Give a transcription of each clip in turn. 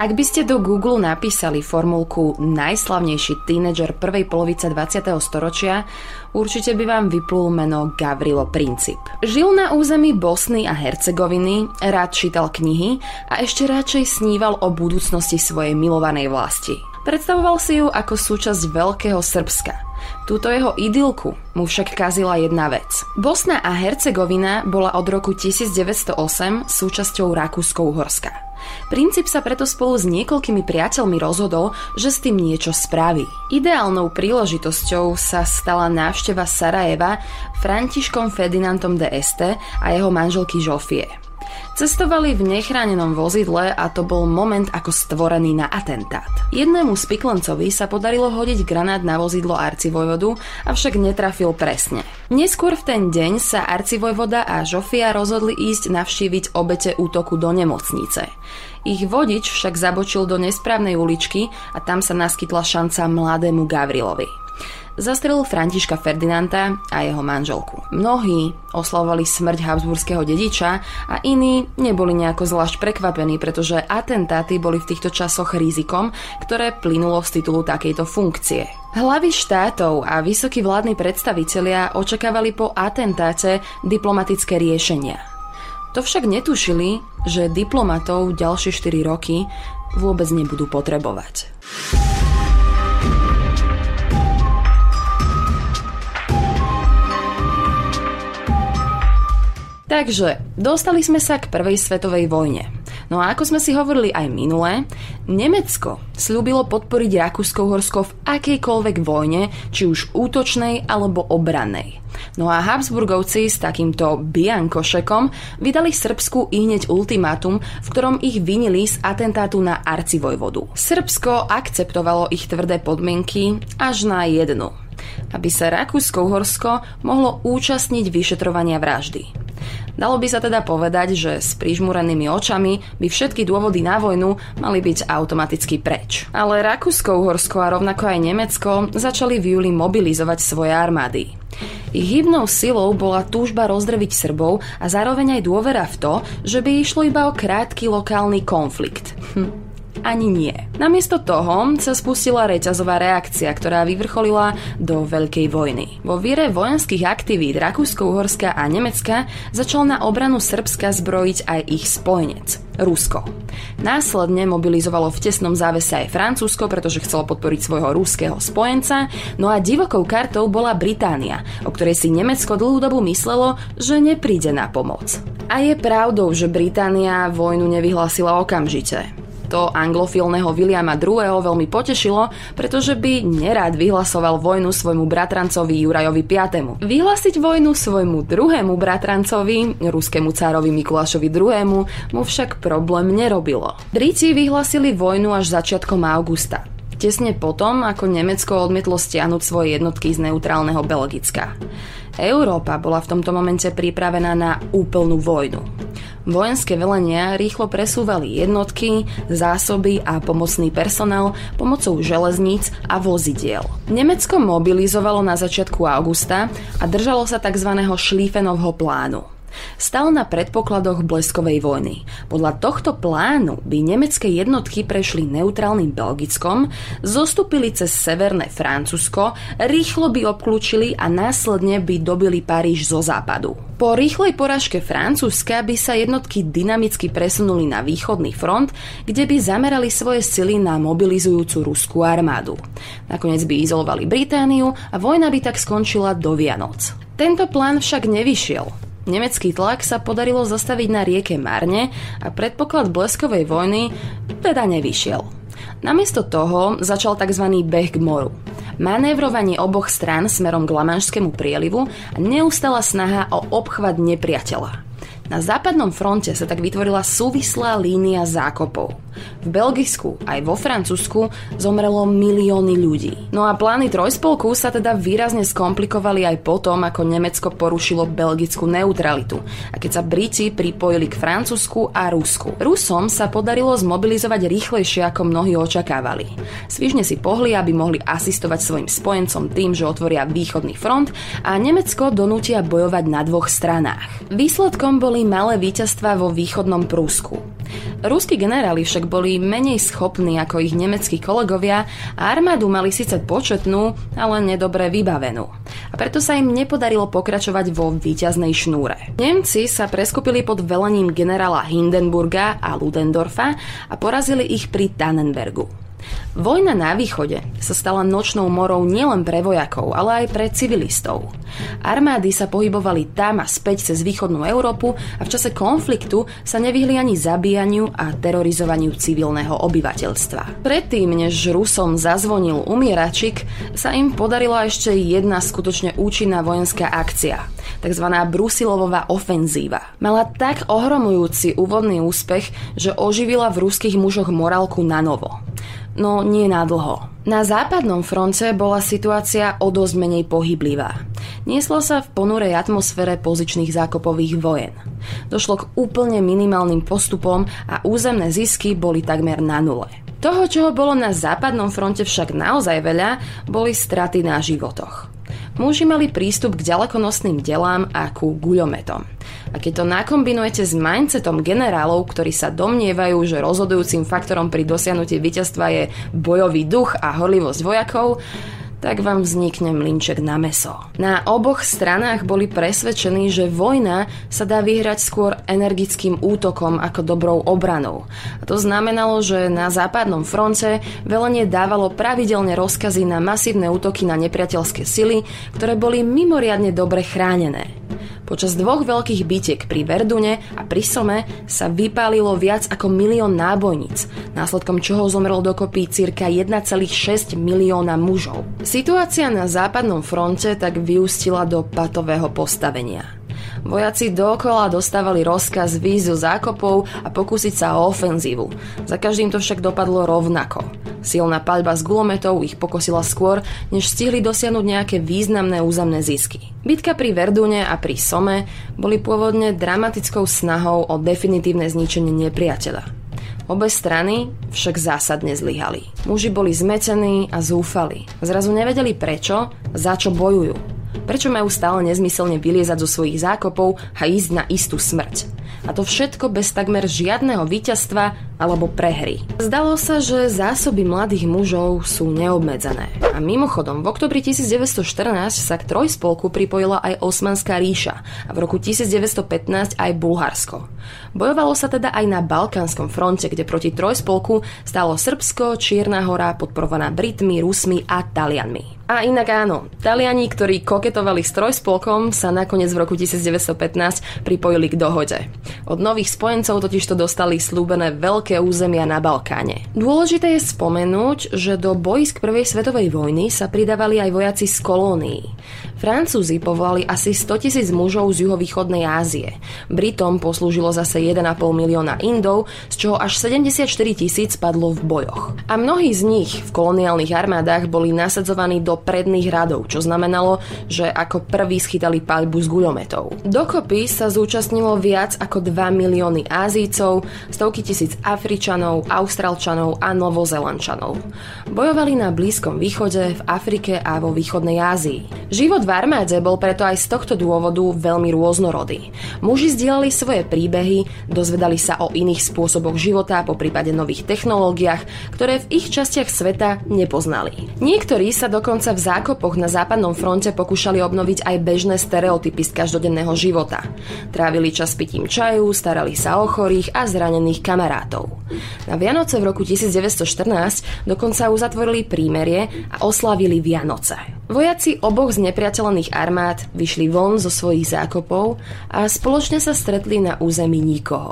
Ak by ste do Google napísali formulku najslavnejší tínedžer prvej polovice 20. storočia, určite by vám vyplul meno Gavrilo Princip. Žil na území Bosny a Hercegoviny, rád čítal knihy a ešte radšej sníval o budúcnosti svojej milovanej vlasti. Predstavoval si ju ako súčasť Veľkého Srbska. Túto jeho idylku mu však kazila jedna vec. Bosna a Hercegovina bola od roku 1908 súčasťou Rakúsko-Uhorska. Princíp sa preto spolu s niekoľkými priateľmi rozhodol, že s tým niečo spraví. Ideálnou príležitosťou sa stala návšteva Sarajeva Františkom Ferdinandom de Este a jeho manželky Žofie. Cestovali v nechránenom vozidle a to bol moment ako stvorený na atentát. Jednému spiklencovi sa podarilo hodiť granát na vozidlo arcivojvodu, avšak netrafil presne. Neskôr v ten deň sa arcivojvoda a Žofia rozhodli ísť navštíviť obete útoku do nemocnice. Ich vodič však zabočil do nesprávnej uličky a tam sa naskytla šanca mladému Gavrilovi zastrelil Františka Ferdinanda a jeho manželku. Mnohí oslavovali smrť Habsburského dediča a iní neboli nejako zvlášť prekvapení, pretože atentáty boli v týchto časoch rizikom, ktoré plynulo z titulu takejto funkcie. Hlavy štátov a vysokí vládni predstavitelia očakávali po atentáte diplomatické riešenia. To však netušili, že diplomatov ďalšie 4 roky vôbec nebudú potrebovať. Takže, dostali sme sa k prvej svetovej vojne. No a ako sme si hovorili aj minule, Nemecko slúbilo podporiť Rakúsko-Horsko v akejkoľvek vojne, či už útočnej alebo obrannej. No a Habsburgovci s takýmto biankošekom vydali Srbsku i hneď ultimátum, v ktorom ich vinili z atentátu na arcivojvodu. Srbsko akceptovalo ich tvrdé podmienky až na jednu aby sa Rakúsko-Uhorsko mohlo účastniť vyšetrovania vraždy. Dalo by sa teda povedať, že s prižmúrenými očami by všetky dôvody na vojnu mali byť automaticky preč. Ale Rakúsko-Uhorsko a rovnako aj Nemecko začali v júli mobilizovať svoje armády. Ich hybnou silou bola túžba rozdrviť Srbov a zároveň aj dôvera v to, že by išlo iba o krátky lokálny konflikt. Hm. Ani nie. Namiesto toho sa spustila reťazová reakcia, ktorá vyvrcholila do Veľkej vojny. Vo viere vojenských aktivít Rakúsko-Uhorska a Nemecka začal na obranu Srbska zbrojiť aj ich spojenec. Rusko. Následne mobilizovalo v tesnom závese aj Francúzsko, pretože chcelo podporiť svojho ruského spojenca, no a divokou kartou bola Británia, o ktorej si Nemecko dlhú dobu myslelo, že nepríde na pomoc. A je pravdou, že Británia vojnu nevyhlásila okamžite. To anglofilného Williama II. veľmi potešilo, pretože by nerád vyhlasoval vojnu svojmu bratrancovi Jurajovi V. Vyhlásiť vojnu svojmu druhému bratrancovi, ruskému cárovi Mikulášovi II. mu však problém nerobilo. Briti vyhlásili vojnu až začiatkom augusta tesne potom, ako Nemecko odmietlo stiahnuť svoje jednotky z neutrálneho Belgicka. Európa bola v tomto momente pripravená na úplnú vojnu. Vojenské velenia rýchlo presúvali jednotky, zásoby a pomocný personál pomocou železníc a vozidiel. Nemecko mobilizovalo na začiatku augusta a držalo sa tzv. Šlífenovho plánu. Stal na predpokladoch bleskovej vojny. Podľa tohto plánu by nemecké jednotky prešli neutrálnym Belgickom, zostúpili cez severné Francúzsko, rýchlo by obklúčili a následne by dobili Paríž zo západu. Po rýchlej poražke Francúzska by sa jednotky dynamicky presunuli na východný front, kde by zamerali svoje sily na mobilizujúcu ruskú armádu. Nakoniec by izolovali Britániu a vojna by tak skončila do Vianoc. Tento plán však nevyšiel. Nemecký tlak sa podarilo zastaviť na rieke Marne a predpoklad bleskovej vojny teda nevyšiel. Namiesto toho začal tzv. beh k moru. Manévrovanie oboch strán smerom k Lamanšskému prielivu a neustala snaha o obchvat nepriateľa. Na západnom fronte sa tak vytvorila súvislá línia zákopov. V Belgisku aj vo Francúzsku zomrelo milióny ľudí. No a plány trojspolku sa teda výrazne skomplikovali aj potom, ako Nemecko porušilo belgickú neutralitu a keď sa Briti pripojili k Francúzsku a Rusku. Rusom sa podarilo zmobilizovať rýchlejšie, ako mnohí očakávali. Svižne si pohli, aby mohli asistovať svojim spojencom tým, že otvoria východný front a Nemecko donútia bojovať na dvoch stranách. Výsledkom boli boli malé víťazstva vo východnom Prúsku. Ruskí generáli však boli menej schopní ako ich nemeckí kolegovia a armádu mali síce početnú, ale nedobre vybavenú. A preto sa im nepodarilo pokračovať vo víťaznej šnúre. Nemci sa preskupili pod velením generála Hindenburga a Ludendorfa a porazili ich pri Tannenbergu. Vojna na východe sa stala nočnou morou nielen pre vojakov, ale aj pre civilistov. Armády sa pohybovali tam a späť cez východnú Európu a v čase konfliktu sa nevyhli ani zabíjaniu a terorizovaniu civilného obyvateľstva. Predtým, než Rusom zazvonil umieračik, sa im podarila ešte jedna skutočne účinná vojenská akcia, tzv. Brusilovová ofenzíva. Mala tak ohromujúci úvodný úspech, že oživila v ruských mužoch morálku na novo no nie na dlho. Na západnom fronte bola situácia o dosť menej pohyblivá. Nieslo sa v ponurej atmosfére pozičných zákopových vojen. Došlo k úplne minimálnym postupom a územné zisky boli takmer na nule. Toho, čoho bolo na západnom fronte však naozaj veľa, boli straty na životoch. Muži mali prístup k ďalekonosným delám a ku guľometom. A keď to nakombinujete s mindsetom generálov, ktorí sa domnievajú, že rozhodujúcim faktorom pri dosiahnutí víťazstva je bojový duch a horlivosť vojakov, tak vám vznikne mlinček na meso. Na oboch stranách boli presvedčení, že vojna sa dá vyhrať skôr energickým útokom ako dobrou obranou. A to znamenalo, že na západnom fronte velenie dávalo pravidelne rozkazy na masívne útoky na nepriateľské sily, ktoré boli mimoriadne dobre chránené. Počas dvoch veľkých bitiek pri Verdune a pri Some sa vypálilo viac ako milión nábojníc, následkom čoho zomrelo dokopy cirka 1,6 milióna mužov. Situácia na západnom fronte tak vyústila do patového postavenia. Vojaci dookola dostávali rozkaz výjsť zo zákopov a pokúsiť sa o ofenzívu. Za každým to však dopadlo rovnako. Silná paľba z gulometov ich pokosila skôr, než stihli dosiahnuť nejaké významné územné zisky. Bitka pri Verdune a pri Some boli pôvodne dramatickou snahou o definitívne zničenie nepriateľa. Obe strany však zásadne zlyhali. Muži boli zmetení a zúfali. Zrazu nevedeli prečo, za čo bojujú. Prečo majú stále nezmyselne vyliezať zo svojich zákopov a ísť na istú smrť? A to všetko bez takmer žiadneho víťazstva alebo prehry. Zdalo sa, že zásoby mladých mužov sú neobmedzené. A mimochodom, v oktobri 1914 sa k trojspolku pripojila aj Osmanská ríša a v roku 1915 aj Bulharsko. Bojovalo sa teda aj na Balkánskom fronte, kde proti trojspolku stálo Srbsko, Čierna hora, podporovaná Britmi, Rusmi a Talianmi. A inak áno, Taliani, ktorí koketovali s trojspolkom, sa nakoniec v roku 1915 pripojili k dohode. Od nových spojencov totiž to dostali slúbené veľké územia na Balkáne. Dôležité je spomenúť, že do boisk Prvej svetovej vojny sa pridávali aj vojaci z kolónií. Francúzi povolali asi 100 tisíc mužov z juhovýchodnej Ázie. Britom poslúžilo zase 1,5 milióna Indov, z čoho až 74 tisíc padlo v bojoch. A mnohí z nich v koloniálnych armádach boli nasadzovaní do predných radov, čo znamenalo, že ako prví schytali paľbu z guľometov. Dokopy sa zúčastnilo viac ako 2 milióny Ázícov, stovky tisíc Afričanov, Austrálčanov a Novozelančanov. Bojovali na Blízkom východe, v Afrike a vo východnej Ázii. Život v armáde bol preto aj z tohto dôvodu veľmi rôznorodý. Muži zdieľali svoje príbehy, dozvedali sa o iných spôsoboch života, po prípade nových technológiách, ktoré v ich častiach sveta nepoznali. Niektorí sa dokonca v zákopoch na západnom fronte pokúšali obnoviť aj bežné stereotypy z každodenného života. Trávili čas pitím čaju, starali sa o chorých a zranených kamarátov. Na Vianoce v roku 1914 dokonca uzatvorili prímerie a oslávili Vianoce. Vojaci oboch znepriateľených armád vyšli von zo svojich zákopov a spoločne sa stretli na území nikoho.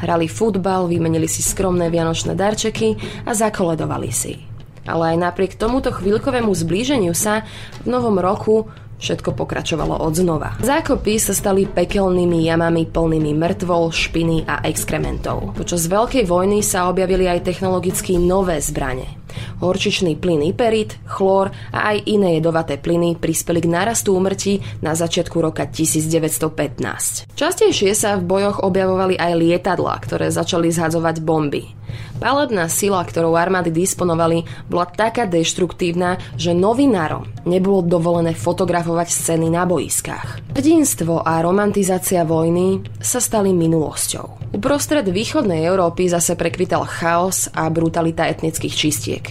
Hrali futbal, vymenili si skromné vianočné darčeky a zakoledovali si. Ale aj napriek tomuto chvíľkovému zblíženiu sa v novom roku všetko pokračovalo od znova. Zákopy sa stali pekelnými jamami plnými mŕtvol, špiny a exkrementov. Počas Veľkej vojny sa objavili aj technologicky nové zbrane. Horčičný plyn iperit, chlór a aj iné jedovaté plyny prispeli k narastu úmrtí na začiatku roka 1915. Častejšie sa v bojoch objavovali aj lietadlá, ktoré začali zhadzovať bomby. Palebná sila, ktorou armády disponovali, bola taká deštruktívna, že novinárom nebolo dovolené fotografovať scény na boiskách. Hrdinstvo a romantizácia vojny sa stali minulosťou. Uprostred východnej Európy zase prekvital chaos a brutalita etnických čistiek.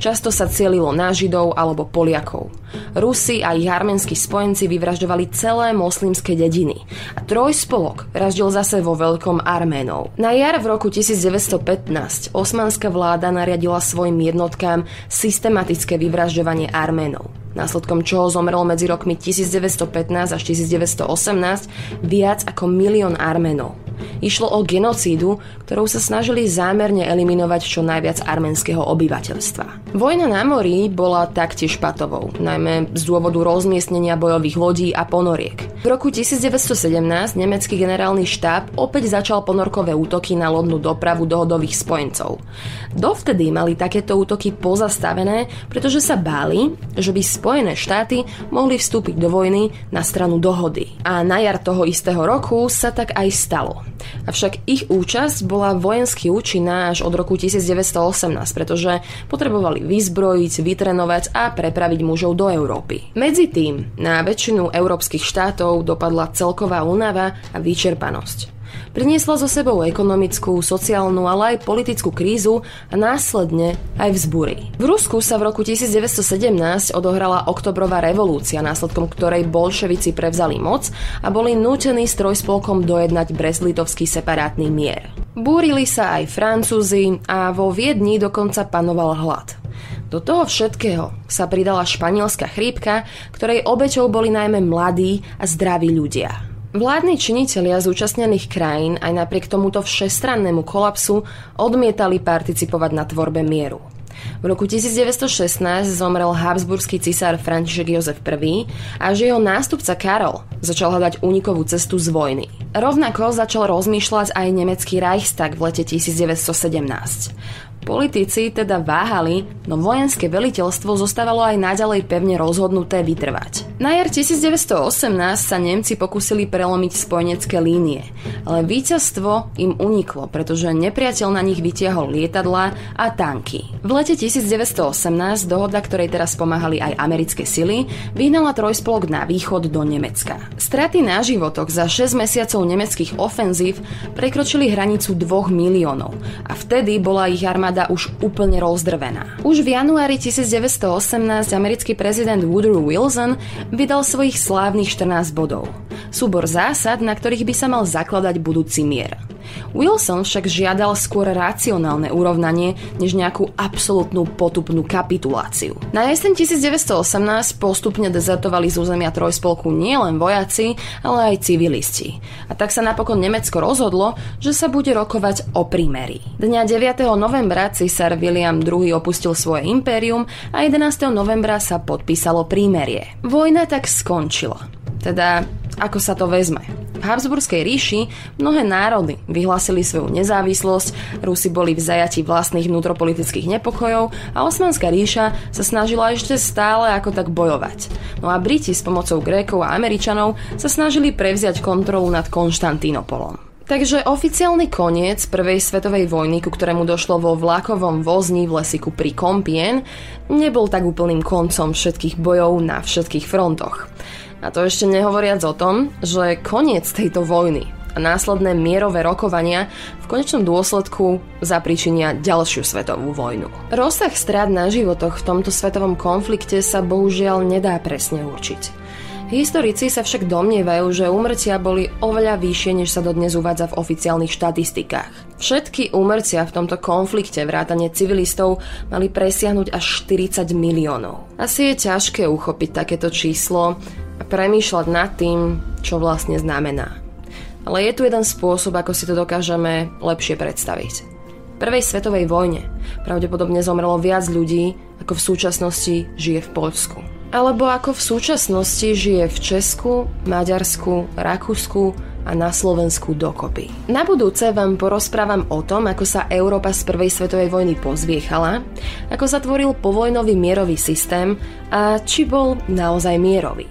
Často sa cielilo na Židov alebo Poliakov. Rusi a ich arménsky spojenci vyvražďovali celé moslimské dediny a trojspolok vraždil zase vo veľkom Arménov. Na jar v roku 1915 osmanská vláda nariadila svojim jednotkám systematické vyvražďovanie Arménov následkom čoho zomrelo medzi rokmi 1915 až 1918 viac ako milión Arménov. Išlo o genocídu, ktorou sa snažili zámerne eliminovať čo najviac arménskeho obyvateľstva. Vojna na mori bola taktiež patovou, najmä z dôvodu rozmiestnenia bojových lodí a ponoriek. V roku 1917 nemecký generálny štáb opäť začal ponorkové útoky na lodnú dopravu dohodových spojencov. Dovtedy mali takéto útoky pozastavené, pretože sa báli, že by Spojené štáty mohli vstúpiť do vojny na stranu dohody. A na jar toho istého roku sa tak aj stalo. Avšak ich účasť bola vojensky účinná až od roku 1918, pretože potrebovali vyzbrojiť, vytrenovať a prepraviť mužov do Európy. Medzi tým na väčšinu európskych štátov dopadla celková únava a vyčerpanosť. Priniesla so sebou ekonomickú, sociálnu, ale aj politickú krízu a následne aj vzbury. V Rusku sa v roku 1917 odohrala oktobrová revolúcia, následkom ktorej bolševici prevzali moc a boli nútení s trojspolkom dojednať brezlitovský separátny mier. Búrili sa aj Francúzi a vo Viedni dokonca panoval hlad. Do toho všetkého sa pridala španielská chrípka, ktorej obeťou boli najmä mladí a zdraví ľudia. Vládni činitelia zúčastnených krajín aj napriek tomuto všestrannému kolapsu odmietali participovať na tvorbe mieru. V roku 1916 zomrel habsburský cisár František Jozef I a že jeho nástupca Karol začal hľadať únikovú cestu z vojny. Rovnako začal rozmýšľať aj nemecký Reichstag v lete 1917. Politici teda váhali, no vojenské veliteľstvo zostávalo aj naďalej pevne rozhodnuté vytrvať. Na jar 1918 sa Nemci pokúsili prelomiť spojenecké línie, ale víťazstvo im uniklo, pretože nepriateľ na nich vytiahol lietadlá a tanky. V lete 1918 dohoda, ktorej teraz pomáhali aj americké sily, vyhnala trojspolok na východ do Nemecka. Straty na životoch za 6 mesiacov nemeckých ofenzív prekročili hranicu 2 miliónov a vtedy bola ich armáda už úplne rozdrvená. Už v januári 1918 americký prezident Woodrow Wilson vydal svojich slávnych 14 bodov. Súbor zásad, na ktorých by sa mal zakladať budúci mier. Wilson však žiadal skôr racionálne urovnanie, než nejakú absolútnu potupnú kapituláciu. Na jeseň 1918 postupne dezertovali z územia trojspolku nielen vojaci, ale aj civilisti. A tak sa napokon Nemecko rozhodlo, že sa bude rokovať o prímeri. Dňa 9. novembra cisár William II opustil svoje impérium a 11. novembra sa podpísalo prímerie. Vojna tak skončila. Teda, ako sa to vezme? V Habsburskej ríši mnohé národy vyhlásili svoju nezávislosť, Rusi boli v zajati vlastných vnútropolitických nepokojov a Osmanská ríša sa snažila ešte stále ako tak bojovať. No a Briti s pomocou Grékov a Američanov sa snažili prevziať kontrolu nad Konštantínopolom. Takže oficiálny koniec Prvej svetovej vojny, ku ktorému došlo vo vlakovom vozni v lesiku pri Kompien, nebol tak úplným koncom všetkých bojov na všetkých frontoch. A to ešte nehovoriac o tom, že koniec tejto vojny a následné mierové rokovania v konečnom dôsledku zapričinia ďalšiu svetovú vojnu. Rozsah strát na životoch v tomto svetovom konflikte sa bohužiaľ nedá presne určiť. Historici sa však domnievajú, že úmrtia boli oveľa vyššie, než sa dodnes uvádza v oficiálnych štatistikách. Všetky úmrtia v tomto konflikte vrátane civilistov mali presiahnuť až 40 miliónov. Asi je ťažké uchopiť takéto číslo, premýšľať nad tým, čo vlastne znamená. Ale je tu jeden spôsob, ako si to dokážeme lepšie predstaviť. V prvej svetovej vojne pravdepodobne zomrelo viac ľudí, ako v súčasnosti žije v Poľsku. alebo ako v súčasnosti žije v Česku, Maďarsku, Rakúsku a na Slovensku dokopy. Na budúce vám porozprávam o tom, ako sa Európa z prvej svetovej vojny pozviechala, ako sa tvoril povojnový mierový systém a či bol naozaj mierový.